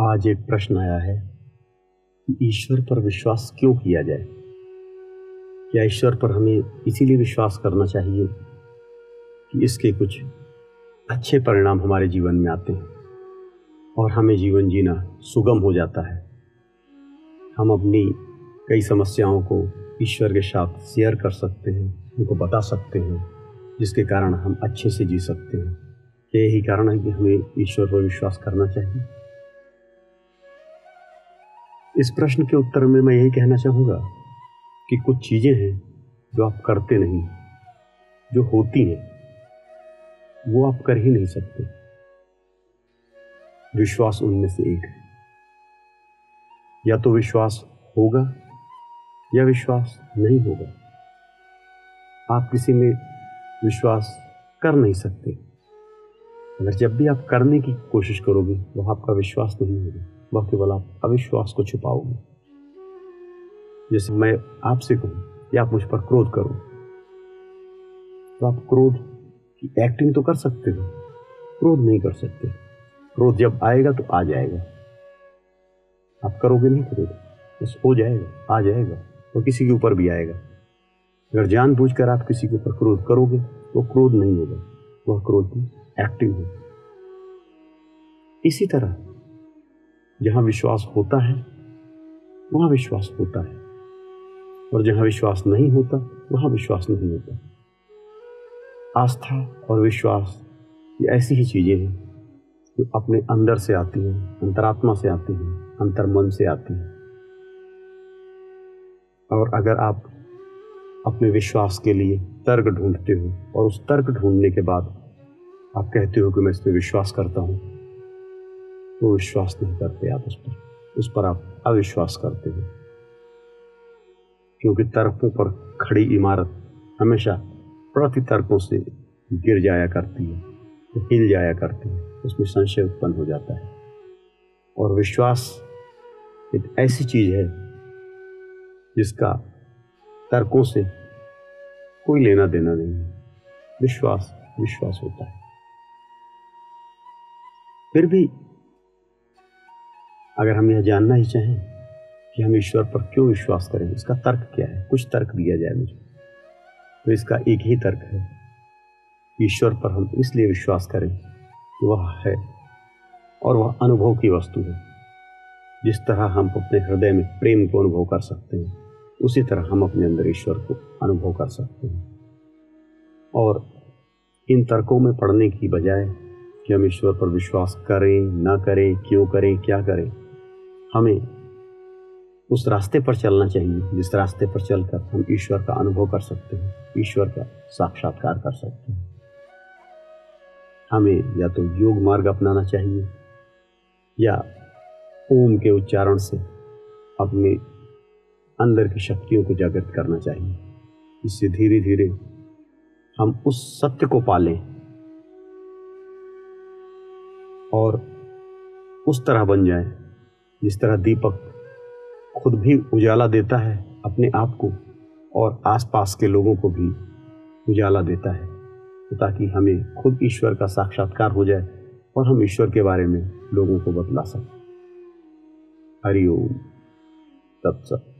आज एक प्रश्न आया है कि ईश्वर पर विश्वास क्यों किया जाए? क्या ईश्वर पर हमें इसीलिए विश्वास करना चाहिए कि इसके कुछ अच्छे परिणाम हमारे जीवन में आते हैं और हमें जीवन जीना सुगम हो जाता है? हम अपनी कई समस्याओं को ईश्वर के साथ शेयर कर सकते हैं, उनको बता सकते हैं, जिसके कारण हम अच्छे से जी सकते हैं। यही कारण है कि हमें ईश्वर पर विश्वास करना चाहिए। इस प्रश्न के उत्तर में मैं यही कहना चाहूँगा कि कुछ चीज़ें हैं जो आप करते नहीं, जो होती हैं, वो आप कर ही नहीं सकते। विश्वास उनमें से एक है। या तो विश्वास होगा, या विश्वास नहीं होगा। आप किसी में विश्वास कर नहीं सकते। अगर जब भी आप करने की कोशिश करोगे वह आपका विश्वास नहीं होगा। वह केवल आप अविश्वास को छुपाओगे जैसे मैं आपसे कहूँ कि आप मुझ पर क्रोध करो। तो आप क्रोध की एक्टिंग तो कर सकते हो, क्रोध नहीं कर सकते। क्रोध जब आएगा तो आ जाएगा। आप करोगे नहीं क्रोध, बस हो जाएगा, आ जाएगा तो किसी के ऊपर भी आएगा। अगर जानबूझकर आप किसी के ऊपर क्रोध करोगे तो क्रोध नहीं होगा, वह क्रोध की एक्टिंग होगी इसी तरह जहाँ विश्वास होता है, वहाँ विश्वास होता है। और जहाँ विश्वास नहीं होता, वहाँ विश्वास नहीं होता। आस्था और विश्वास, ये ऐसी ही चीज़ें हैं जो अपने अंदर से आती हैं, अंतरात्मा से आती हैं अंतर मन से आती हैं। और अगर आप अपने विश्वास के लिए तर्क ढूंढते हो, और उस तर्क ढूँढने के बाद आप कहते हो कि मैं इस पर विश्वास करता हूँ वो विश्वास नहीं करते आप उस पर। उस पर आप अविश्वास करते हो। क्योंकि तर्कों पर खड़ी इमारत हमेशा प्रति तर्कों से गिर जाया करती है, हिल जाया करती है। उसमें संशय उत्पन्न हो जाता है। और विश्वास एक ऐसी चीज़ है जिसका तर्कों से कोई लेना देना नहीं है। विश्वास विश्वास होता है। फिर भी अगर हम यह जानना ही चाहें कि हम ईश्वर पर क्यों विश्वास करें, इसका तर्क क्या है? कुछ तर्क दिया जाए मुझे। तो इसका एक ही तर्क है, ईश्वर पर हम इसलिए विश्वास करें कि वह है और वह अनुभव की वस्तु है। जिस तरह हम अपने हृदय में प्रेम को अनुभव कर सकते हैं, उसी तरह हम अपने अंदर ईश्वर को अनुभव कर सकते हैं। और इन तर्कों में पढ़ने की बजाय कि हम ईश्वर पर विश्वास करें, ना करें, क्यों करें, क्या करें हमें उस रास्ते पर चलना चाहिए, जिस रास्ते पर चलकर हम ईश्वर का अनुभव कर सकते हैं, ईश्वर का साक्षात्कार कर सकते हैं। हमें या तो योग मार्ग अपनाना चाहिए, या ओम के उच्चारण से अपने अंदर की शक्तियों को जागृत करना चाहिए। इससे धीरे धीरे हम उस सत्य को पालें और उस तरह बन जाए। जिस तरह दीपक खुद भी उजाला देता है, अपने आप को और आसपास के लोगों को भी उजाला देता है तो ताकि हमें खुद ईश्वर का साक्षात्कार हो जाए और हम ईश्वर के बारे में लोगों को बतला सकें। हरिओम तत्सत।